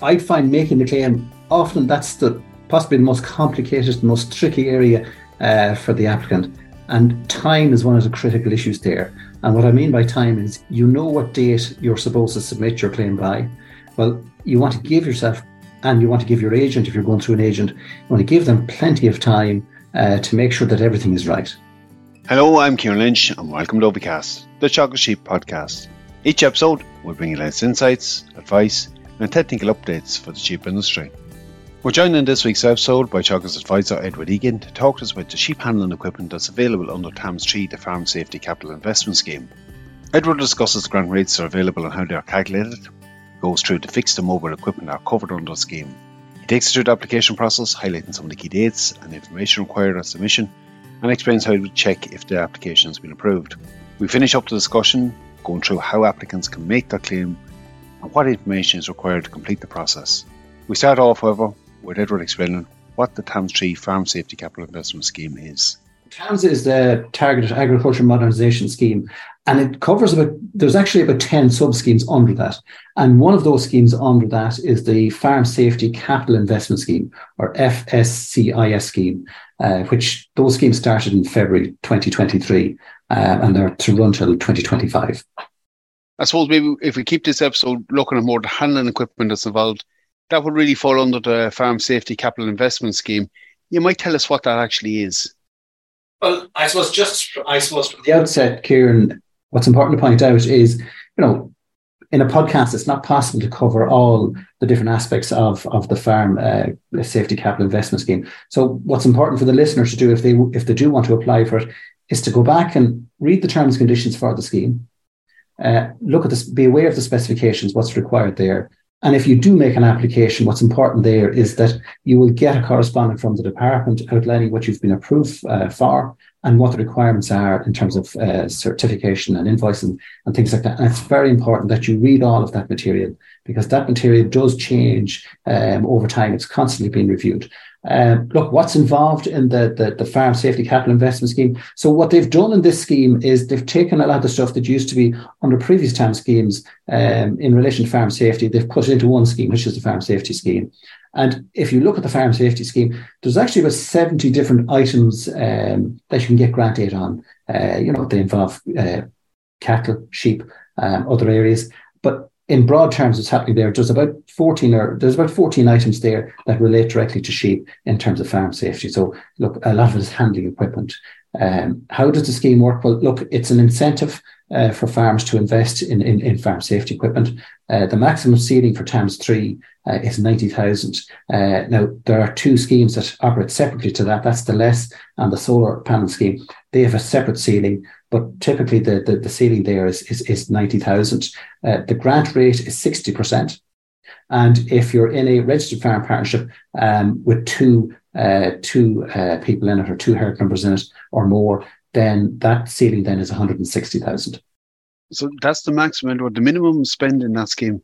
I find making the claim often that's the possibly the most complicated, the most tricky area uh, for the applicant. And time is one of the critical issues there. And what I mean by time is you know what date you're supposed to submit your claim by. Well, you want to give yourself and you want to give your agent, if you're going through an agent, you want to give them plenty of time uh, to make sure that everything is right. Hello, I'm Kieran Lynch and welcome to OviCast, the Teagasc Sheep podcast. Each episode will bring you latest insights, advice, and technical updates for the sheep industry. We're joined in this week's episode by Teagasc's advisor Edward Egan to talk to us about the sheep handling equipment that's available under TAMS3, the Farm Safety Capital Investment Scheme. Edward discusses the grant rates that are available and how they are calculated, goes through the fixed and mobile equipment that are covered under the scheme. He takes us through the application process, highlighting some of the key dates and information required at submission, and explains how to check if the application has been approved. We finish up the discussion going through how applicants can make their claim and what information is required to complete the process. We start off, however, with Edward explaining what the TAMS3 Farm Safety Capital Investment Scheme is. TAMS is the Targeted Agriculture Modernisation Scheme, and it covers about, there's actually about 10 sub schemes under that. And one of those schemes under that is the Farm Safety Capital Investment Scheme, or FSCIS scheme, uh, which those schemes started in February 2023, uh, and they're to run till 2025. I suppose maybe if we keep this episode looking at more the handling equipment that's involved, that would really fall under the Farm Safety Capital Investment Scheme. You might tell us what that actually is. Well, I suppose just I suppose from the outset, Kieran, what's important to point out is, you know, in a podcast, it's not possible to cover all the different aspects of, of the farm uh, safety capital investment scheme. So, what's important for the listener to do if they if they do want to apply for it is to go back and read the terms and conditions for the scheme, uh, look at this, be aware of the specifications, what's required there, and if you do make an application, what's important there is that you will get a correspondence from the department outlining what you've been approved uh, for and what the requirements are in terms of uh, certification and invoicing and things like that. And it's very important that you read all of that material because that material does change um, over time. It's constantly being reviewed. Um, look, what's involved in the, the, the Farm Safety Capital Investment Scheme? So, what they've done in this scheme is they've taken a lot of the stuff that used to be under previous TAMS schemes um, in relation to farm safety, they've put it into one scheme, which is the Farm Safety Scheme. And if you look at the Farm Safety Scheme, there's actually about 70 different items um, that you can get grant aid on. Uh, you know, they involve uh, cattle, sheep, um, other areas. But in broad terms, what's happening there, there's about 14 or there's about 14 items there that relate directly to sheep in terms of farm safety. So look, a lot of it is handling equipment. Um, how does the scheme work? Well, look, it's an incentive uh, for farms to invest in, in, in farm safety equipment. Uh, the maximum ceiling for TAMS 3 uh, is 90,000. Uh, now, there are two schemes that operate separately to that. That's the LESS and the solar panel scheme. They have a separate ceiling, but typically the, the, the ceiling there is, is, is 90,000. Uh, the grant rate is 60%. And if you're in a registered farm partnership um, with two uh, two uh, people in it or two herd numbers in it or more, then that ceiling then is 160,000. So that's the maximum or the minimum spend in that scheme.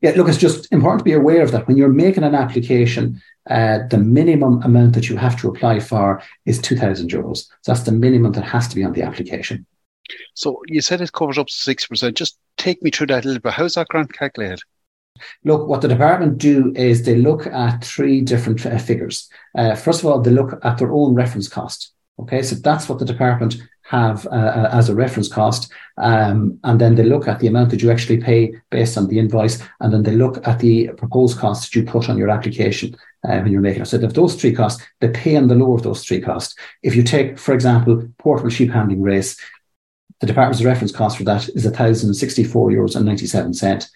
Yeah, look, it's just important to be aware of that. When you're making an application, uh, the minimum amount that you have to apply for is 2,000 euros. So that's the minimum that has to be on the application. So you said it covers up to 6%. Just take me through that a little bit. How's that grant calculated? Look, what the department do is they look at three different uh, figures. Uh, first of all, they look at their own reference cost. Okay, so that's what the department have uh, uh, as a reference cost. Um, and then they look at the amount that you actually pay based on the invoice. And then they look at the proposed costs that you put on your application uh, when you're making it. So if those three costs, they pay on the lower of those three costs. If you take, for example, portable sheep handling race, the department's reference cost for that is 1,064 euros and 97 cent.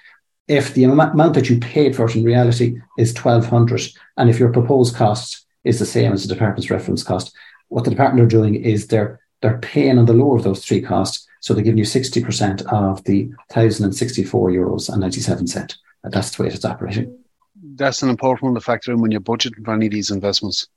If the amount that you paid for it in reality is 1,200, and if your proposed cost is the same as the department's reference cost, what the department are doing is they're they're paying on the lower of those three costs. So they're giving you 60% of the 1,064 euros and 97 cent. That's the way it's operating. That's an important one to factor in when you're budgeting for any of these investments.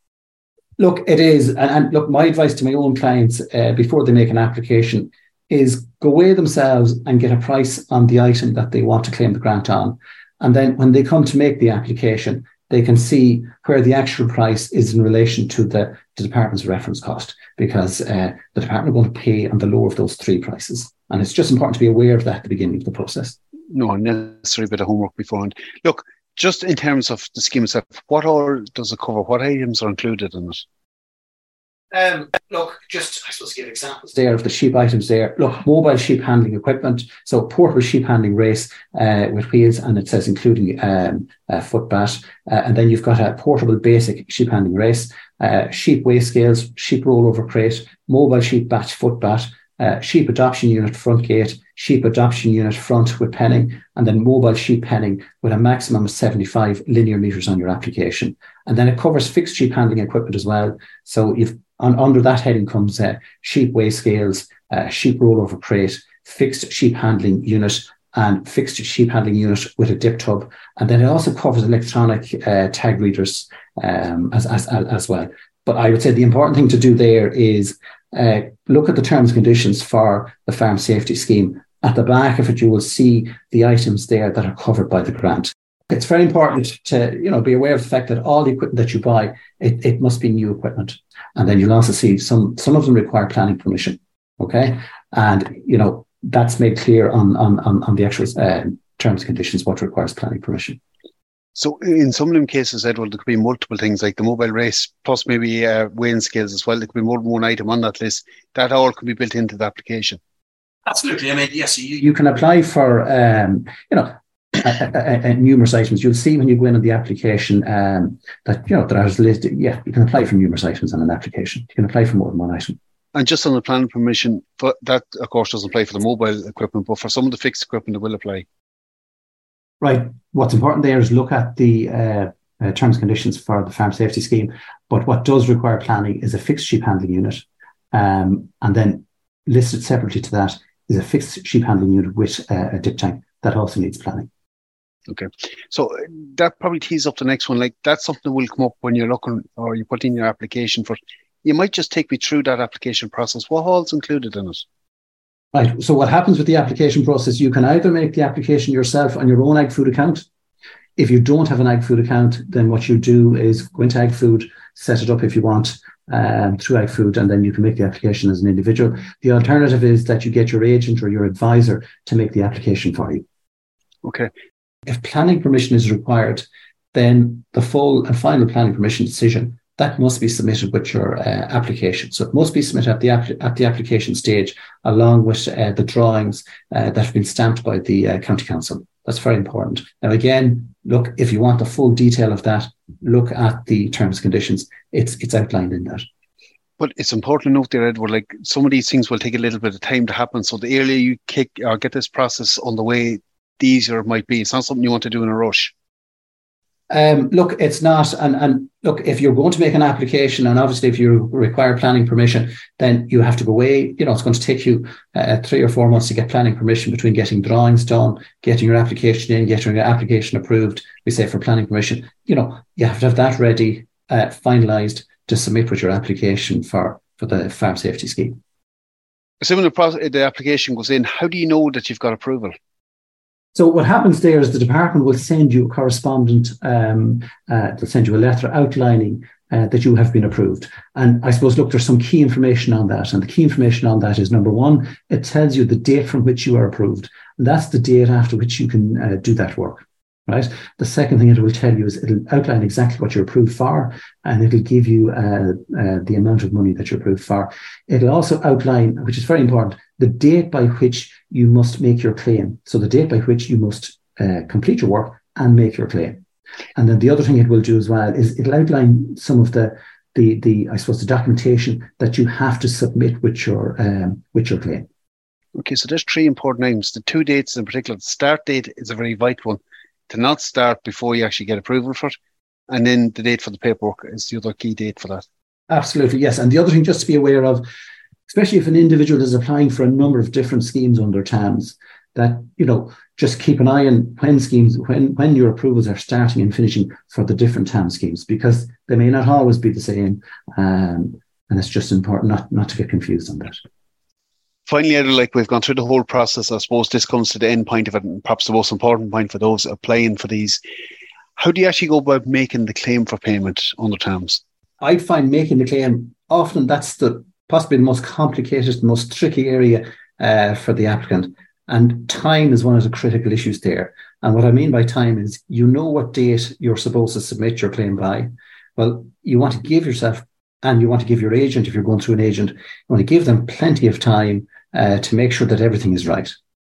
Look, it is. And, and look, my advice to my own clients uh, before they make an application is go away themselves and get a price on the item that they want to claim the grant on. And then when they come to make the application, they can see where the actual price is in relation to the, the department's reference cost because uh, the department to pay on the lower of those three prices. And it's just important to be aware of that at the beginning of the process. No necessary bit of homework beforehand. Look, just in terms of the scheme itself, what all does it cover? What items are included in it? Um, look, just I suppose give examples there of the sheep items there. Look, mobile sheep handling equipment, so portable sheep handling race uh, with wheels, and it says including um, a foot bath, uh, and then you've got a portable basic sheep handling race, uh, sheep weigh scales, sheep rollover crate, mobile sheep batch foot bath, uh, sheep adoption unit front gate, sheep adoption unit front with penning, and then mobile sheep penning with a maximum of 75 linear meters on your application. And then it covers fixed sheep handling equipment as well. So you've on, under that heading comes uh, sheep weigh scales, uh, sheep rollover crate, fixed sheep handling unit, and fixed sheep handling unit with a dip tub. And then it also covers electronic uh, tag readers um, as, as, as well. But I would say the important thing to do there is uh, look at the terms and conditions for the farm safety scheme. At the back of it, you will see the items there that are covered by the grant. It's very important to you know be aware of the fact that all the equipment that you buy it, it must be new equipment, and then you'll also see some some of them require planning permission. Okay, and you know that's made clear on on on, on the actual uh, terms and conditions what requires planning permission. So in some of them cases, Edward, there could be multiple things like the mobile race, plus maybe uh, weighing scales as well. There could be more than one item on that list. That all could be built into the application. Absolutely. I mean, yes, you, you can apply for, um, you know, numerous items. You'll see when you go in on the application um, that, you know, that I was listed. Yeah, you can apply for numerous items on an application. You can apply for more than one item. And just on the planning permission, for that, of course, doesn't apply for the mobile equipment, but for some of the fixed equipment, it will apply right, what's important there is look at the uh, uh, terms and conditions for the farm safety scheme. But what does require planning is a fixed sheep handling unit. Um, and then listed separately to that is a fixed sheep handling unit with uh, a dip tank that also needs planning. Okay. So uh, that probably tees up the next one. Like that's something that will come up when you're looking or you put in your application for. You might just take me through that application process. What all's included in it? Right. So what happens with the application process? You can either make the application yourself on your own ag food account. If you don't have an ag food account, then what you do is go into ag food, set it up if you want um, through ag food, and then you can make the application as an individual. The alternative is that you get your agent or your advisor to make the application for you. Okay. If planning permission is required, then the full and final planning permission decision that must be submitted with your uh, application. So it must be submitted at the at the application stage, along with uh, the drawings uh, that have been stamped by the uh, county council. That's very important. Now, again, look if you want the full detail of that, look at the terms and conditions. It's it's outlined in that. But it's important to note there, Edward, like some of these things will take a little bit of time to happen. So the earlier you kick or get this process on the way, the easier it might be. It's not something you want to do in a rush. Um, look, it's not, and and look, if you're going to make an application, and obviously if you require planning permission, then you have to go away. You know, it's going to take you uh, three or four months to get planning permission between getting drawings done, getting your application in, getting your application approved. We say for planning permission, you know, you have to have that ready, uh, finalised to submit with your application for for the farm safety scheme. When the, process, the application goes in, how do you know that you've got approval? So what happens there is the department will send you a correspondent, um, uh, they'll send you a letter outlining uh, that you have been approved. And I suppose, look, there's some key information on that. And the key information on that is number one, it tells you the date from which you are approved. And that's the date after which you can uh, do that work right? The second thing it will tell you is it'll outline exactly what you're approved for, and it'll give you uh, uh, the amount of money that you're approved for. It'll also outline, which is very important, the date by which you must make your claim. So the date by which you must uh, complete your work and make your claim. And then the other thing it will do as well is it'll outline some of the the the I suppose the documentation that you have to submit with your um, with your claim. Okay, so there's three important names. The two dates in particular. The start date is a very vital one to not start before you actually get approval for it. And then the date for the paperwork is the other key date for that. Absolutely, yes. And the other thing just to be aware of, especially if an individual is applying for a number of different schemes under TAMS, that, you know, just keep an eye on when schemes, when, when your approvals are starting and finishing for the different TAM schemes, because they may not always be the same. Um, and it's just important not, not to get confused on that finally, like we've gone through the whole process, I suppose this comes to the end point of it, and perhaps the most important point for those applying for these. How do you actually go about making the claim for payment under TAMS? I find making the claim often that's the possibly the most complicated, the most tricky area uh, for the applicant. And time is one of the critical issues there. And what I mean by time is you know what date you're supposed to submit your claim by. Well, you want to give yourself and you want to give your agent, if you're going through an agent, you want to give them plenty of time uh, to make sure that everything is right.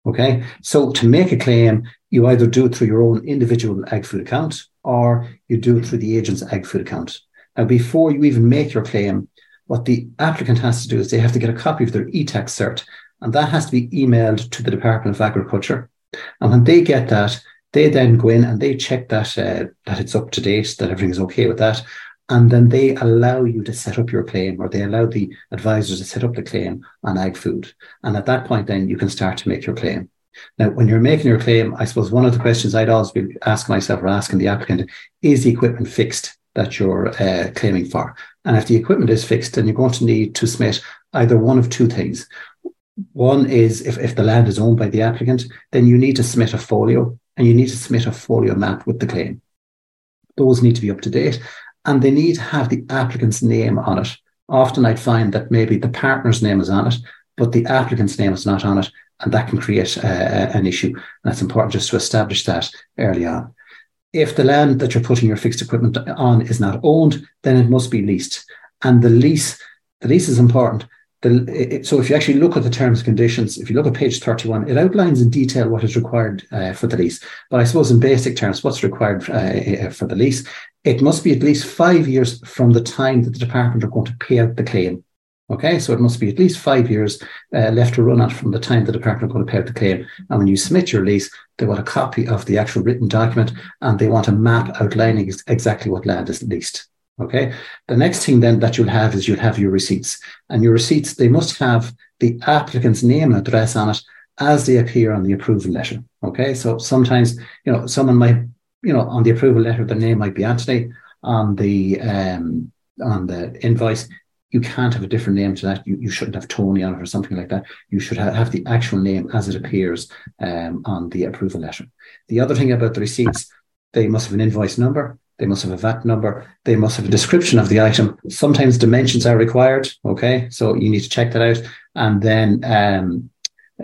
Okay. So to make a claim, you either do it through your own individual AgFood account or you do it through the agent's AgFood account. Now, before you even make your claim, what the applicant has to do is they have to get a copy of their ETAX cert, and that has to be emailed to the Department of Agriculture. And when they get that, they then go in and they check that uh, that it's up to date, that everything is okay with that, and then they allow you to set up your claim, or they allow the advisors to set up the claim on Ag Food. And at that point, then you can start to make your claim. Now, when you're making your claim, I suppose one of the questions I'd always be asking myself or asking the applicant is the equipment fixed that you're uh, claiming for? And if the equipment is fixed, then you're going to need to submit either one of two things. One is if, if the land is owned by the applicant, then you need to submit a folio and you need to submit a folio map with the claim. Those need to be up to date and they need to have the applicant's name on it. Often I'd find that maybe the partner's name is on it, but the applicant's name is not on it, and that can create uh, an issue. And that's important just to establish that early on. If the land that you're putting your fixed equipment on is not owned, then it must be leased. And the lease, the lease is important. The, it, so if you actually look at the terms and conditions, if you look at page 31, it outlines in detail what is required uh, for the lease. But I suppose in basic terms, what's required uh, for the lease, it must be at least five years from the time that the department are going to pay out the claim. Okay, so it must be at least five years uh, left to run out from the time the department are going to pay out the claim. And when you submit your lease, they want a copy of the actual written document and they want a map outlining exactly what land is leased. Okay. The next thing then that you'll have is you'll have your receipts. And your receipts, they must have the applicant's name and address on it as they appear on the approval letter. Okay. So sometimes, you know, someone might, you know, on the approval letter, the name might be Anthony. On the um, on the invoice, you can't have a different name to that. You, you shouldn't have Tony on it or something like that. You should have, have the actual name as it appears um, on the approval letter. The other thing about the receipts, they must have an invoice number. They must have a VAT number. They must have a description of the item. Sometimes dimensions are required. Okay. So you need to check that out. And then um,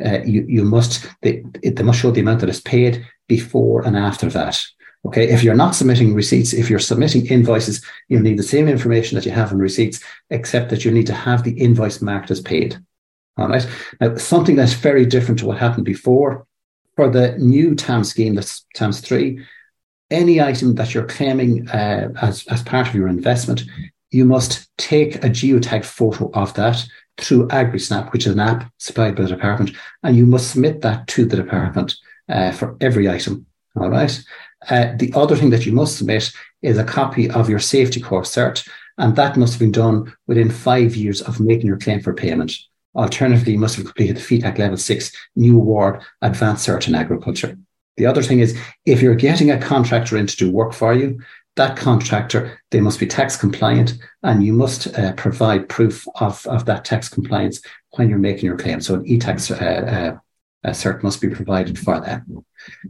uh, you, you must, they, they must show the amount that is paid before and after that. Okay, if you're not submitting receipts, if you're submitting invoices, you'll need the same information that you have in receipts, except that you need to have the invoice marked as paid. All right. Now, something that's very different to what happened before for the new TAM scheme, that's TAMS 3, any item that you're claiming uh, as, as part of your investment, you must take a geotag photo of that through AgriSnap, which is an app supplied by the department, and you must submit that to the department uh, for every item. All right. Uh, the other thing that you must submit is a copy of your safety course cert, and that must have been done within five years of making your claim for payment. Alternatively, you must have completed the FETAC Level 6 New Award Advanced Cert in Agriculture. The other thing is, if you're getting a contractor in to do work for you, that contractor, they must be tax compliant and you must uh, provide proof of, of that tax compliance when you're making your claim. So an e-tax uh, uh, cert must be provided for that.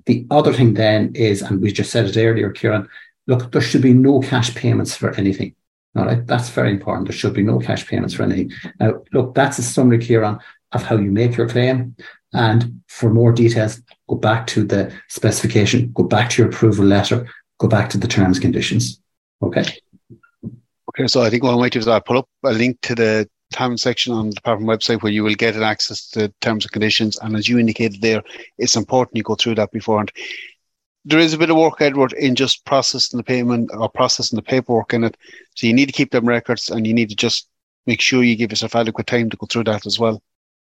The other thing then is, and we just said it earlier, Kieran, look, there should be no cash payments for anything. All right, that's very important. There should be no cash payments for anything. Now, look, that's a summary, Kieran, of how you make your claim. And for more details, go back to the specification, go back to your approval letter, go back to the terms conditions. Okay. Okay, so I think what I might do is I'll pull up a link to the TAM section on the department website where you will get an access to the terms and conditions. And as you indicated there, it's important you go through that beforehand. There is a bit of work, Edward, in just processing the payment or processing the paperwork in it. So you need to keep them records and you need to just make sure you give yourself adequate time to go through that as well.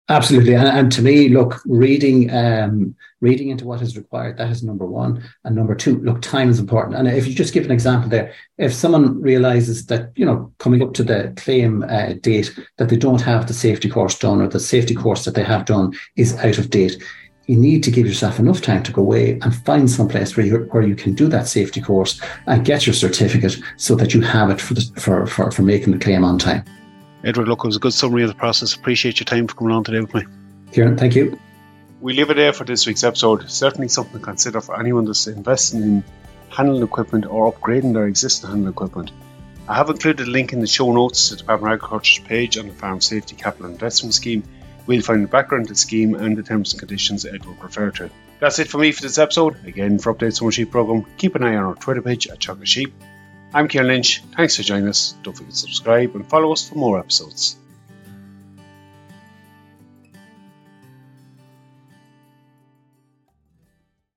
Absolutely, and, and, to me, look, reading, um, reading into what is required, that is number one, and number two, look, time is important. And if you just give an example there, if someone realizes that you know coming up to the claim uh, date that they don't have the safety course done or the safety course that they have done is out of date, you need to give yourself enough time to go away and find some place where you where you can do that safety course and get your certificate so that you have it for the, for, for for making the claim on time. Edward, look, it was a good summary of the process. Appreciate your time for coming on today with me. Kieran, thank you. We leave it there for this week's episode. Certainly something to consider for anyone that's investing in handling equipment or upgrading their existing handling equipment. I have included a link in the show notes to the Department of Agriculture's page on the Farm Safety Capital Investment Scheme. We'll find the background to the scheme and the terms and conditions Edward referred to. That's it for me for this episode. Again, for updates on our sheep program, keep an eye on our Twitter page at Teagasc Sheep I'm Kieran Lynch. Thanks for joining us. Don't forget to subscribe and follow us for more episodes.